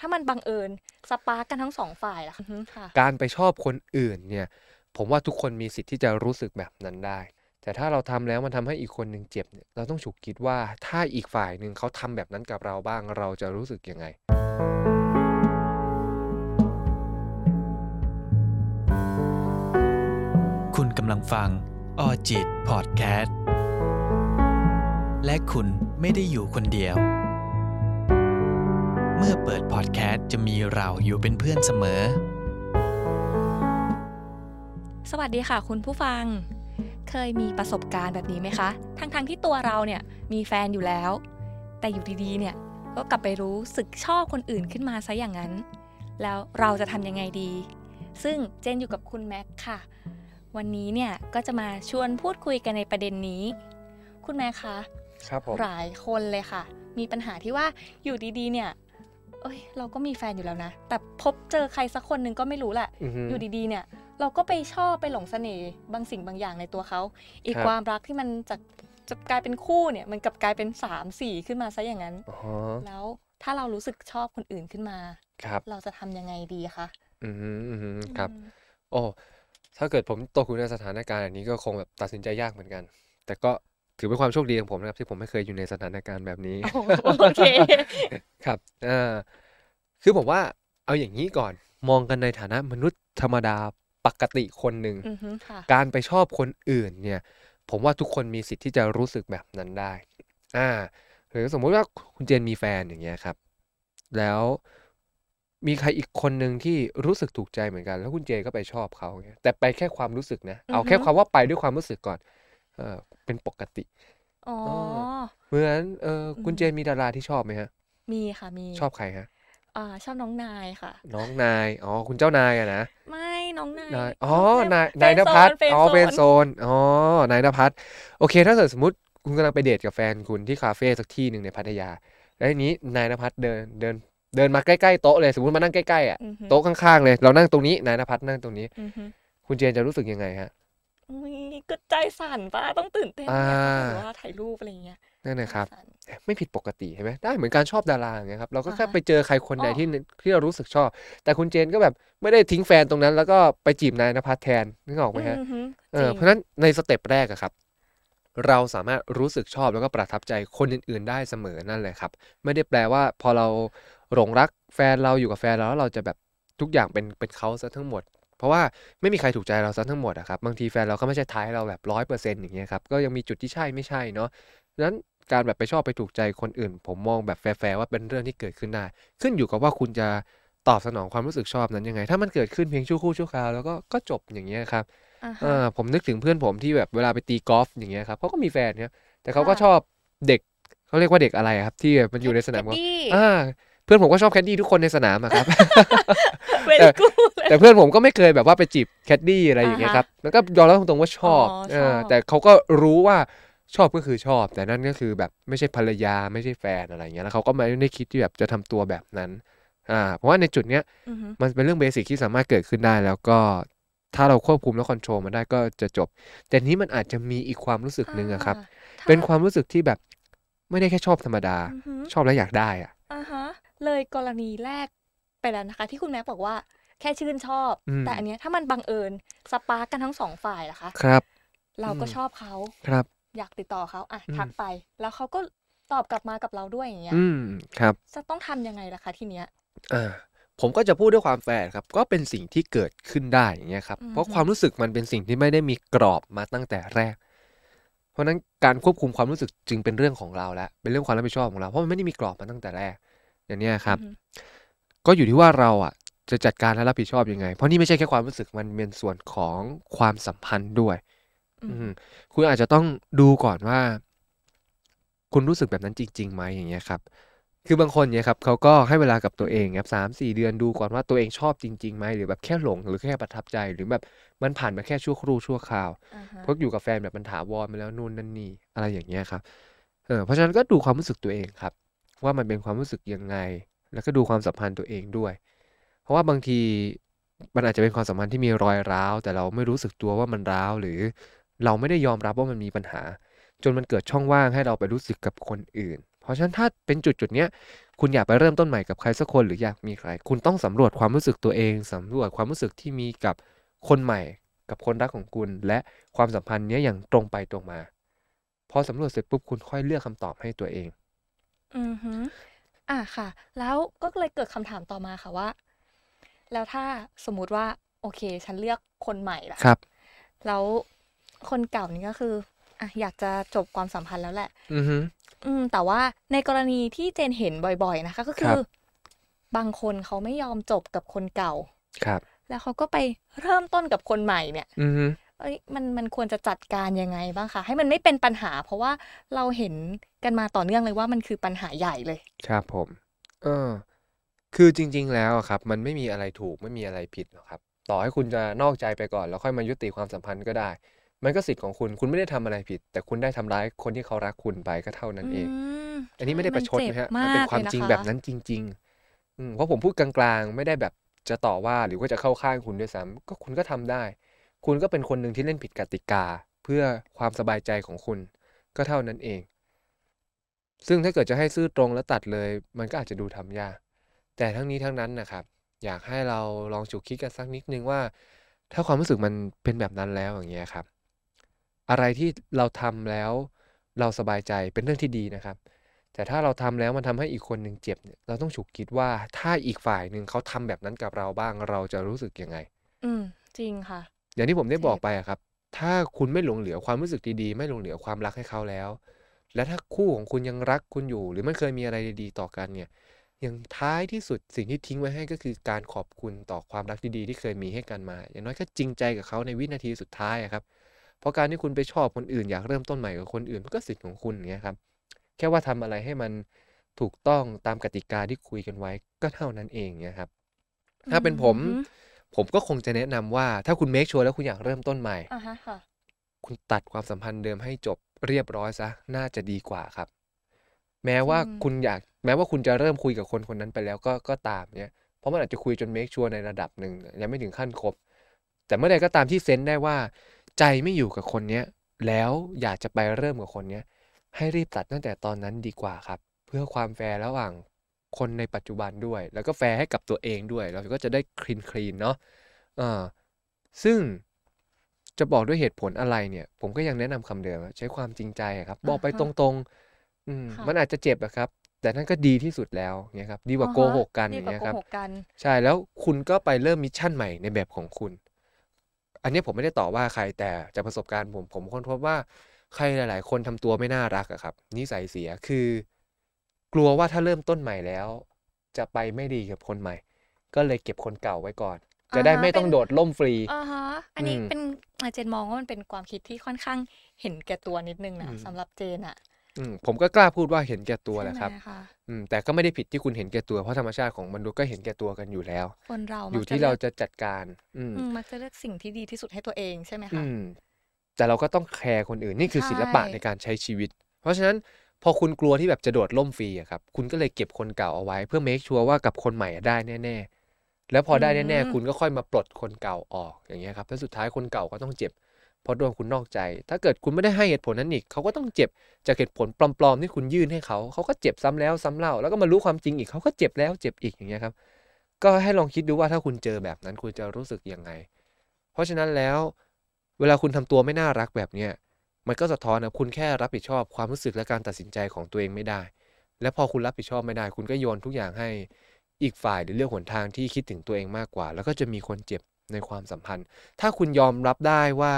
ถ้ามันบังเอิญสปาร์กกันทั้งสองฝ่ายล่ะอือฮึค่ะการไปชอบคนอื่นเนี่ย ผมว่าทุกคนมีสิทธิ์ที่จะรู้สึกแบบนั้นได้ แต่ถ้าเราทำแล้วมันทำให้อีกคนหนึ่งเจ็บเนี่ยเราต้องฉุกคิดว่าถ้าอีกฝ่ายหนึ่งเขาทำแบบนั้นกับเราบ้างเราจะรู้สึกยังไงคุณกำลังฟังออจิตพอดแคสต์และคุณไม่ได้อยู่คนเดียว เมื่อเปิดพอดแคสต์จะมีเราอยู่เป็นเพื่อนเสมอ สวัสดีค่ะ คุณผู้ฟัง เคยมีประสบการณ์แบบนี้ไหมคะ ทั้งๆทที่ตัวเราเนี่ยมีแฟนอยู่แล้ว แต่อยู่ดีๆเนี่ยก็กลับไปรู้สึกชอบคนอื่นขึ้นมาซะอย่างนั้น แล้วเราจะทำยังไงดี ซึ่งเจนอยู่กับคุณแม็กซ์ค่ะ วันนี้เนี่ยก็จะมาชวนพูดคุยกันในประเด็นนี้ คุณแม็กซ์คะครับผมหลายคนเลยค่ะ มีปัญหาที่ว่าอยู่ดีๆเนี่ย เอ้ย เราก็มีแฟนอยู่แล้วนะ แต่พบเจอใครสักคนหนึ่งก็ไม่รู้แหละอือฮึอยู่ดีๆ เนี่ย เราก็ไปชอบไปหลงเสน่ห์บางสิ่งบางอย่างในตัวเขา อีกครับความรักที่มันจะจะกลายเป็นคู่เนี่ย มันกลับกลายเป็นสามสี่ขึ้นมาซะอย่างนั้นอ๋อแล้วถ้าเรารู้สึกชอบคนอื่นขึ้นมาครับเราจะทำยังไงดีคะ อือฮึอือฮึครับอืมโอ้ ถ้าเกิดผมตกอยู่ในสถานการณ์แบบนี้ก็คงแบบตัดสินใจยากเหมือนกัน แต่ก็ ถือเป็นความโชคดีของผมนะครับ ที่ผมไม่เคยอยู่ในสถานการณ์แบบนี้โอ้โหโอเคครับอ่าคือผมว่าเอาอย่างนี้ก่อนมองกันในฐานะมนุษย์ธรรมดาปกติคนหนึ่งอือฮึค่ะการไปชอบคนอื่นเนี่ย ผมว่าทุกคนมีสิทธิ์ที่จะรู้สึกแบบนั้นได้ อ่า หรือสมมุติว่าคุณเจนมีแฟนอย่างเงี้ยครับ แล้วมีใครอีกคนหนึ่งที่รู้สึกถูกใจเหมือนกัน แล้วคุณเจนก็ไปชอบเขาเงี้ยแต่ไปแค่ความรู้สึกนะ เอาแค่อือฮึความว่าไปด้วยความรู้สึกก่อน เออเป็นปกติอ๋อเหมือนเออคุณอืมเจนมีดาราที่ชอบไหมฮะ มีค่ะมีชอบใครฮะอ่าชอบน้องนายค่ะ น้องนายอ๋อคุณเจ้านายอะนะไม่น้องนายนายอ๋อน้นายเฟนายนภัสเฟรนอ๋อโซเป็นโซนอ๋อนายนภัสโอเค ถ้าเกิดสมมติคุณกำลังไปเดทกับแฟนคุณที่คาเฟ่สักที่หนึ่งในพัทยา แล้วทีนี้นายนภัสเดินเดินเดินมาใกล้ๆโต๊ะเลยสมมติมานั่งใกล้ๆอะอือฮึโต๊ะข้างๆเลย เรานั่งตรงนี้นายนภัสนั่งตรงนี้อือฮึคุณเจนจะรู้สึกยังไงฮะอุ๊ย ก็ใจสั่นป้าต้องตื่นเต้นอ่าเนี่ยหรือว่าถ่ายรูปอะไรอย่างเงี้ยนั่นนะครับสั่นไม่ผิดปกติใช่ไหมได้เหมือนการชอบดาราอย่างเงี้ยครับเราก็แค่อ่าฮะไปเจอใครคนใดอ๋อที่ที่เรารู้สึกชอบ แต่คุณเจนก็แบบไม่ได้ทิ้งแฟนตรงนั้น แล้วก็ไปจีบนายนภัสแทนนึกออกไหมฮะอือฮึเอจริองเพราะฉะนั้นใน step แรกอะครับ เราสามารถรู้สึกชอบแล้วก็ประทับใจคนอื่น ๆ ได้เสมอนั่นแหละครับ ไม่ได้แปลว่าพอเราหลงรักแฟนเราอยู่กับแฟนเราแล้วเราจะแบบทุกอย่างเป็นเป็นเขาซะทั้งหมด เพราะว่าไม่มีใครถูกใจเราซะทั้งหมดอะครับบางทีแฟนเราก็ไม่ใช่ท้ายเราแบบร้อยเปอร์เซ็นต์อย่างเงี้ยครับก็ยังมีจุดที่ใช่ไม่ใช่เนาะดังนั้นการแบบไปชอบไปถูกใจคนอื่น ผมมองแบบแฟร์ๆว่าเป็นเรื่องที่เกิดขึ้นได้ ขึ้นอยู่กับว่าคุณจะตอบสนองความรู้สึกชอบนั้นยังไง ถ้ามันเกิดขึ้นเพียงชั่วครู่ชั่วคราวแล้วก็ก็จบอย่างเงี้ยครับอ่าเอฮะอผมนึกถึงเพื่อนผมที่แบบเวลาไปตีกอล์ฟอย่างเงี้ยครับเขาก็มีแฟนครับแต่เขาก็ค่ะชอบเด็กเขาเรียกว่าเด็กอะไรอะครับ ที่แบบมันอยู่ในสนามกอล์ฟดี้อ่าเพื่อนผมก็ชอบแคดดี้ทุกคนในสนามอะครับเวแต่ลิกูเลยแต่เพื่อนผมก็ไม่เคยแบบว่าไปจีบแคดดี้อะไรอย่างเงี้ยอ่าฮะครับแล้วก็ยอมรับตรงๆว่าชอบอ๋อเอชออบแต่เขาก็รู้ว่าชอบก็คือชอบ แต่นั่นก็คือแบบไม่ใช่ภรรยาไม่ใช่แฟนอะไรอย่างเงี้ยแล้วเขาก็ไม่ได้คิดที่แบบจะทำตัวแบบนั้นอ่าเพราะว่าในจุดเนี้ยอือฮึมันเป็นเรื่อง basic ที่สามารถเกิดขึ้นได้แล้วก็ถ้าเราควบคุมและ control มันได้ก็จะจบ แต่นี้มันอาจจะมีอีกความรู้สึกหนึ่งอะครับอ่าถ้เป็นความรู้สึกที่แบบไม่ได้แค่ชอบธรรมดาอือฮึชอบแล้วอยากได้อะอ่าฮะ เลยกรณีแรกไปแล้วนะคะ ที่คุณแม็กบอกว่าแค่ชื่นชอบอืมแต่อันเนี้ยถ้ามันบังเอิญ spark กันทั้งสองฝ่ายล่ะคะ ครับ เราก็อืมชอบเขาครับ อยากติดต่อเขาอะอืมทักไป แล้วเขาก็ตอบกลับมากับเราด้วยอย่างเงี้ยอืมครับ จะต้องทำยังไงล่ะคะทีเนี้ยอ่าผมก็จะพูดด้วยความแฟร์ครับ ก็เป็นสิ่งที่เกิดขึ้นได้อย่างเงี้ยครับอือฮึเพราะความรู้สึกมันเป็นสิ่งที่ไม่ได้มีกรอบมาตั้งแต่แรก เพราะฉะนั้นการควบคุมความรู้สึกจึงเป็นเรื่องของเราแล้วเป็นเรื่องความรับผิดชอบของเราเพราะมันไม่ได้มีกรอบมาตั้งแต่แรก อย่างเนี้ยครับอือฮึก็อยู่ที่ว่าเราอะจะจัดการและรับผิดชอบยังไง เพราะนี่ไม่ใช่แค่ความรู้สึกมันเป็นส่วนของความสัมพันธ์ด้วย อือืมมคุณอาจจะต้องดูก่อนว่า คุณรู้สึกแบบนั้นจริงๆไหมอย่างเงี้ยครับ คือบางคนเนี่ยครับเขาก็ให้เวลากับตัวเองครับสามสี่เดือนดูก่อนว่าตัวเองชอบจริงๆไหมหรือแบบแค่หลงหรือแค่ประทับใจหรือแบบมันผ่านมาแค่ชั่วครู่ชั่วคราวอ่าฮะเพราะอยู่กับแฟนแบบมันถาวรมาแล้วนู่นนั่นนี่อะไรอย่างเงี้ยครับเออเพราะฉะนั้นก็ดูความรู้สึกตัวเองครับ ว่ามันเป็นความรู้สึกยังไง แล้วก็ดูความสัมพันธ์ตัวเองด้วย เพราะว่าบางทีมันอาจจะเป็นความสัมพันธ์ที่มีรอยร้าว แต่เราไม่รู้สึกตัวว่ามันร้าว หรือเราไม่ได้ยอมรับว่ามันมีปัญหา จนมันเกิดช่องว่างให้เราไปรู้สึกกับคนอื่น เพราะฉะนั้นถ้าเป็นจุดจุดเนี้ยคุณอยากไปเริ่มต้นใหม่กับใครสักคนหรืออยากมีใคร คุณต้องสำรวจความรู้สึกตัวเองสำรวจความรู้สึกที่มีกับคนใหม่ กับคนรักของคุณ และความสัมพันธ์เนี้ยอย่างตรงไปตรงมา พอสำรวจเสร็จปุ๊บคุณค่อยเลือกคำตอบให้ตัวเอง อือฮึอะค่ะ แล้วก็เลยเกิดคำถามต่อมาค่ะว่า แล้วถ้าสมมุติว่า โอเค ฉันเลือกคนใหม่ละครับ แล้วคนเก่านี่ก็คืออะอยากจะจบความสัมพันธ์แล้วแหละ อือฮึอืม แต่ว่าในกรณีที่เจนเห็นบ่อยๆนะคะ ก็คืครัอบ บางคนเขาไม่ยอมจบกับคนเก่า ครับ แล้วเขาก็ไปเริ่มต้นกับคนใหม่เนี่ย อือฮึ เอ้ยมันมันควรจะจัดการยังไงบ้างคะให้มันไม่เป็นปัญหา เพราะว่าเราเห็นกันมาต่อเนื่องเลยว่ามันคือปัญหาใหญ่เลยครับผม เออ คือจริง ๆ แล้วอะครับ มันไม่มีอะไรถูกไม่มีอะไรผิดหรอกครับ ต่อให้คุณจะนอกใจไปก่อน แล้วค่อยมายุติความสัมพันธ์ก็ได้ มันก็สิทธิ์ของคุณคุณไม่ได้ทำอะไรผิด แต่คุณได้ทำร้ายคนที่เขารักคุณไปก็เท่านั้นเองมอันนี้ไม่ได้ประชดเจ็บนะฮะมามันเป็นกความเลยจริงนะคะแบบนั้นจริง ๆ อืมเพราะผมพูดกลางๆ ไม่ได้แบบจะต่อว่าหรือว่าจะเข้าข้างคุณด้วยซ้ำก็คุณก็ทำได้ คุณก็เป็นคนหนึ่งที่เล่นผิดกติกาเพื่อความสบายใจของคุณก็เท่านั้นเอง ซึ่งถ้าเกิดจะให้ซื่อตรงและตัดเลย มันก็อาจจะดูทำยาก แต่ทั้งนี้ทั้งนั้นนะครับ อยากให้เราลองฉุกคิดกันสักนิดนึงว่า ถ้าความรู้สึกมันเป็นแบบนั้นแล้วอย่างเงี้ยครับ อะไรที่เราทำแล้วเราสบายใจเป็นเรื่องที่ดีนะครับ แต่ถ้าเราทำแล้วมันทำให้อีกคนหนึ่งเจ็บเนี่ยเราต้องฉุกคิดว่าถ้าอีกฝ่ายหนึ่งเขาทำแบบนั้นกับเราบ้างเราจะรู้สึกยังไง อืมจริงค่ะ อย่างที่ผมได้บอกเจ็บไปอะครับ ถ้าคุณไม่หลงเหลือความรู้สึกดีๆ ไม่หลงเหลือความรักให้เขาแล้ว และถ้าคู่ของคุณยังรักคุณอยู่ หรือมันเคยมีอะไรดีๆ ต่อกันเนี่ยอย่างท้ายที่สุดสิ่งที่ทิ้งไว้ให้ก็คือการขอบคุณต่อความรักดีๆ ที่เคยมีให้กันมา อย่างน้อยก็จริงใจกับเขาในวินาทีสุดท้ายอะครับ เพราะการที่คุณไปชอบคนอื่นอยากเริ่มต้นใหม่กับคนอื่นมันก็สิทธิ์ของคุณอย่างเงี้ยครับ แค่ว่าทำอะไรให้มันถูกต้องตามกติกาที่คุยกันไว้ก็เท่านั้นเองเนี่ยครับ ถ้าเป็นผมอือฮึ ผมก็คงจะแนะนำว่าถ้าคุณเมคชัวร์แล้วคุณอยากเริ่มต้นใหม่อ่าฮะค่ะคุณตัดความสัมพันธ์เดิมให้จบเรียบร้อยซะ น่าจะดีกว่าครับ แม้ว่าอืมคุณอยาก แม้ว่าคุณจะเริ่มคุยกับคนคนนั้นไปแล้วก็ก็ตามเนี่ย เพราะมันอาจจะคุยจนเมคชัวร์ในระดับหนึ่งยังไม่ถึงขั้นครบ แต่เมื่อใดก็ตามที่เซนส์ได้ว่า ใจไม่อยู่กับคนเนี้ยแล้วอยากจะไปเริ่มกับคนเนี้ยให้รีบตัดตั้งแต่ตอนนั้นดีกว่าครับ เพื่อความแฟร์ระหว่าง คนในปัจจุบันด้วย แล้วก็แฟร์ให้กับตัวเองด้วย เราก็จะได้ clean clean เนาะอ่าซึ่งจะบอกด้วยเหตุผลอะไรเนี่ย ผมก็ยังแนะนำคำเดิมอะใช้ความจริงใจอะครับ บอกไปอ่าฮะตรงๆอืมค่ะมันอาจจะเจ็บอะครับ แต่นั่นก็ดีที่สุดแล้วเนี่ยครับ ดีกว่าอ่าฮะโกหกกันดีอย่างกว่าเงี้ยโกครับหกกันใช่แล้วคุณก็ไปเริ่ม mission ใหม่ในแบบของคุณ อันนี้ผมไม่ได้ต่อว่าใครแต่จากประสบการณ์ผมผมค้นพบว่าใครหลาย ๆ คนทำตัวไม่น่ารักอะครับ นิสัยเสียคือ กลัวว่าถ้าเริ่มต้นใหม่แล้ว จะไปไม่ดีกับคนใหม่ ก็เลยเก็บคนเก่าไว้ก่อน จะได้อ่าฮะไม่ต้องเป็นโดดล่มฟรีอ่าฮะอันนี้อืมเป็นอะเจนมองว่ามันเป็นความคิดที่ค่อนข้างเห็นแก่ตัวนิดนึงนะอืมสำหรับเจนอะอืมผมก็กล้าพูดว่าเห็นแก่ตัวแหละใช่ครับไหมคะอืมแต่ก็ไม่ได้ผิดที่คุณเห็นแก่ตัวเพราะธรรมชาติของมนุษย์ก็เห็นแก่ตัวกันอยู่แล้ว คนเราอมัยู่กจะที่เลืเราอกจะจัดการอืมอืมมักจะเลือกสิ่งที่ดีที่สุดให้ตัวเองใช่ไหมอืคะมแต่เราก็ต้องแคร์คนอื่นนี่คือใช่ศิลปะในการใช้ชีวิต เพราะฉะนั้น พอคุณกลัวที่แบบจะโดดล่มฟรีอะครับ คุณก็เลยเก็บคนเก่าเอาไว้ เพื่อเมคชัวร์ว่ากับคนใหม่อะได้แน่ ๆ แล้วพอได้แน่ๆคุณก็ค่อยมาปลดคนเก่าออกอย่างเงี้ยครับแล้วสุดท้ายคนเก่าก็ต้องเจ็บเพราะโดนคุณนอกใจ ถ้าเกิดคุณไม่ได้ให้เหตุผลนั้นอีกเขาก็ต้องเจ็บจากเหตุผลปลอมๆที่คุณยื่นให้เขาเขาก็เจ็บซ้ำแล้วซ้ำเล่าแล้วก็มารู้ความจริงอีกเขาก็เจ็บแล้วเจ็บอีกอย่างเงี้ยครับ ก็ให้ลองคิดดูว่าถ้าคุณเจอแบบนั้นคุณจะรู้สึกยังไง เพราะฉะนั้นแล้ว เวลาคุณทำตัวไม่น่ารักแบบเนี้ย มันก็สะท้อนนะคุณแค่รับผิดชอบความรู้สึกและการตัดสินใจของตัวเองไม่ได้ และพอคุณรับผิดชอบไม่ได้ คุณก็โยนทุกอย่างให้อีกฝ่ายหรือเลือกหนทางที่คิดถึงตัวเองมากกว่า แล้วก็จะมีคนเจ็บในความสัมพันธ์ ถ้าคุณยอมรับได้ว่า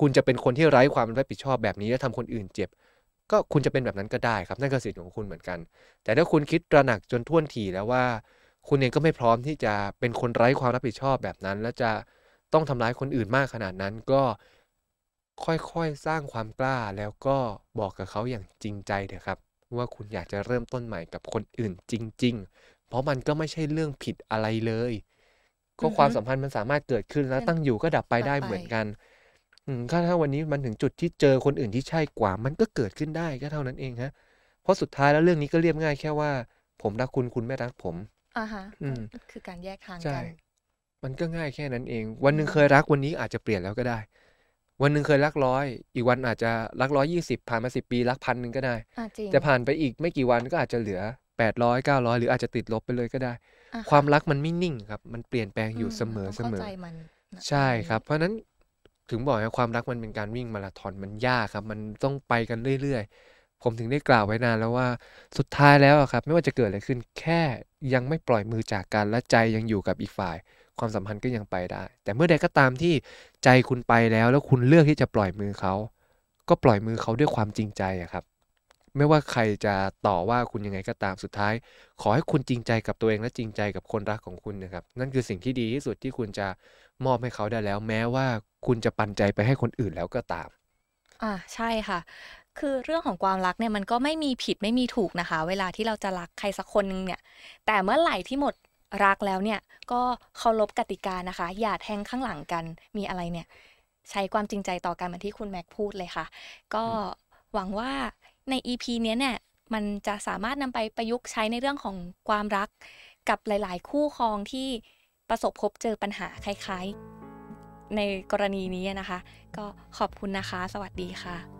คุณจะเป็นคนที่ไร้ความรับผิดชอบแบบนี้ และทำคนอื่นเจ็บ ก็คุณจะเป็นแบบนั้นก็ได้ครับนั่นก็สิทธิ์ของคุณเหมือนกัน แต่ถ้าคุณคิดตระหนักจนท่วนทีแล้วว่า คุณเองก็ไม่พร้อมที่จะเป็นคนไร้ความรับผิดชอบแบบนั้น และจะต้องทำร้ายคนอื่นมากขนาดนั้นก็ ค่อยๆ สร้างความกล้าแล้วก็บอกกับเขาอย่างจริงใจเถอะครับ ว่าคุณอยากจะเริ่มต้นใหม่กับคนอื่นจริง ๆ เพราะมันก็ไม่ใช่เรื่องผิดอะไรเลย ก็อือฮึความสัมพันธ์มันสามารถเกิดขึ้นแล้วเป็นตั้งอยู่ก็ดับไปดับได้ไปเหมือนกันอืมถ้าถ้าวันนี้มันถึงจุดที่เจอคนอื่นที่ใช่กว่า มันก็เกิดขึ้นได้ก็เท่านั้นเองฮะเพราะสุดท้ายแล้วเรื่องนี้ก็เรียบง่ายแค่ว่า ผมรักคุณคุณไม่รักผมอ่าฮะอืมก็คือการแยกทางใช่กันมันก็ง่ายแค่นั้นเอง วันหนึ่งอืมเคยรักวันนี้อาจจะเปลี่ยนแล้วก็ได้ วันหนึ่งเคยรักร้อย อีกวันอาจจะรักร้อยยี่สิบผ่านมาสิบปีรักพันหนึ่งก็ได้อ่าจริงแต่ผ่านไปอีกไม่กี่วันก็อาจจะเหลือ800 900หรืออาจจะติดลบไปเลยก็ได้อะความรักมันไม่นิ่งครับ มันเปลี่ยนแปลงอยู่มเสมอต้งเสเข้ามอใจมันนะใช่ตรงนี้ครับ เพราะฉะนั้นถึงบอกไงความรักมันเป็นการวิ่งมาราธอนมันยากครับ มันต้องไปกันเรื่อยๆ ผมถึงได้กล่าวไว้นานแล้วว่าสุดท้ายแล้วอะครับ ไม่ว่าจะเกิดอะไรขึ้นแค่ยังไม่ปล่อยมือจากกันและใจยังอยู่กับอีกฝ่าย ความสัมพันธ์ก็ยังไปได้ แต่เมื่อใดก็ตามที่ใจคุณไปแล้ว แล้วคุณเลือกที่จะปล่อยมือเขา ก็ปล่อยมือเขาด้วยความจริงใจครับ ไม่ว่าใครจะต่อว่าคุณยังไงก็ตามสุดท้าย ขอให้คุณจริงใจกับตัวเองและจริงใจกับคนรักของคุณนะครับ นั่นคือสิ่งที่ดีที่สุดที่คุณจะมอบให้เขาได้แล้ว แม้ว่าคุณจะปันใจไปให้คนอื่นแล้วก็ตาม อ่าใช่ค่ะคือเรื่องของความรักเนี่ยมันก็ไม่มีผิดไม่มีถูกนะคะ เวลาที่เราจะรักใครสักคนนึงเนี่ย แต่เมื่อไหร่ที่หมด รักแล้วเนี่ยก็เคารพกติกานะคะ อย่าแทงข้างหลังกันมีอะไรเนี่ย ใช้ความจริงใจต่อกันเหมือนที่คุณแม็กพูดเลยค่ะ ก็หวังว่าใน EP เนี้ยเนี่ยมันจะสามารถนำไปประยุกต์ใช้ในเรื่องของความรัก กับหลาย ๆ คู่ครองที่ประสบพบเจอปัญหาคล้าย ๆ ในกรณีนี้นะคะ ก็ขอบคุณนะคะ สวัสดีค่ะ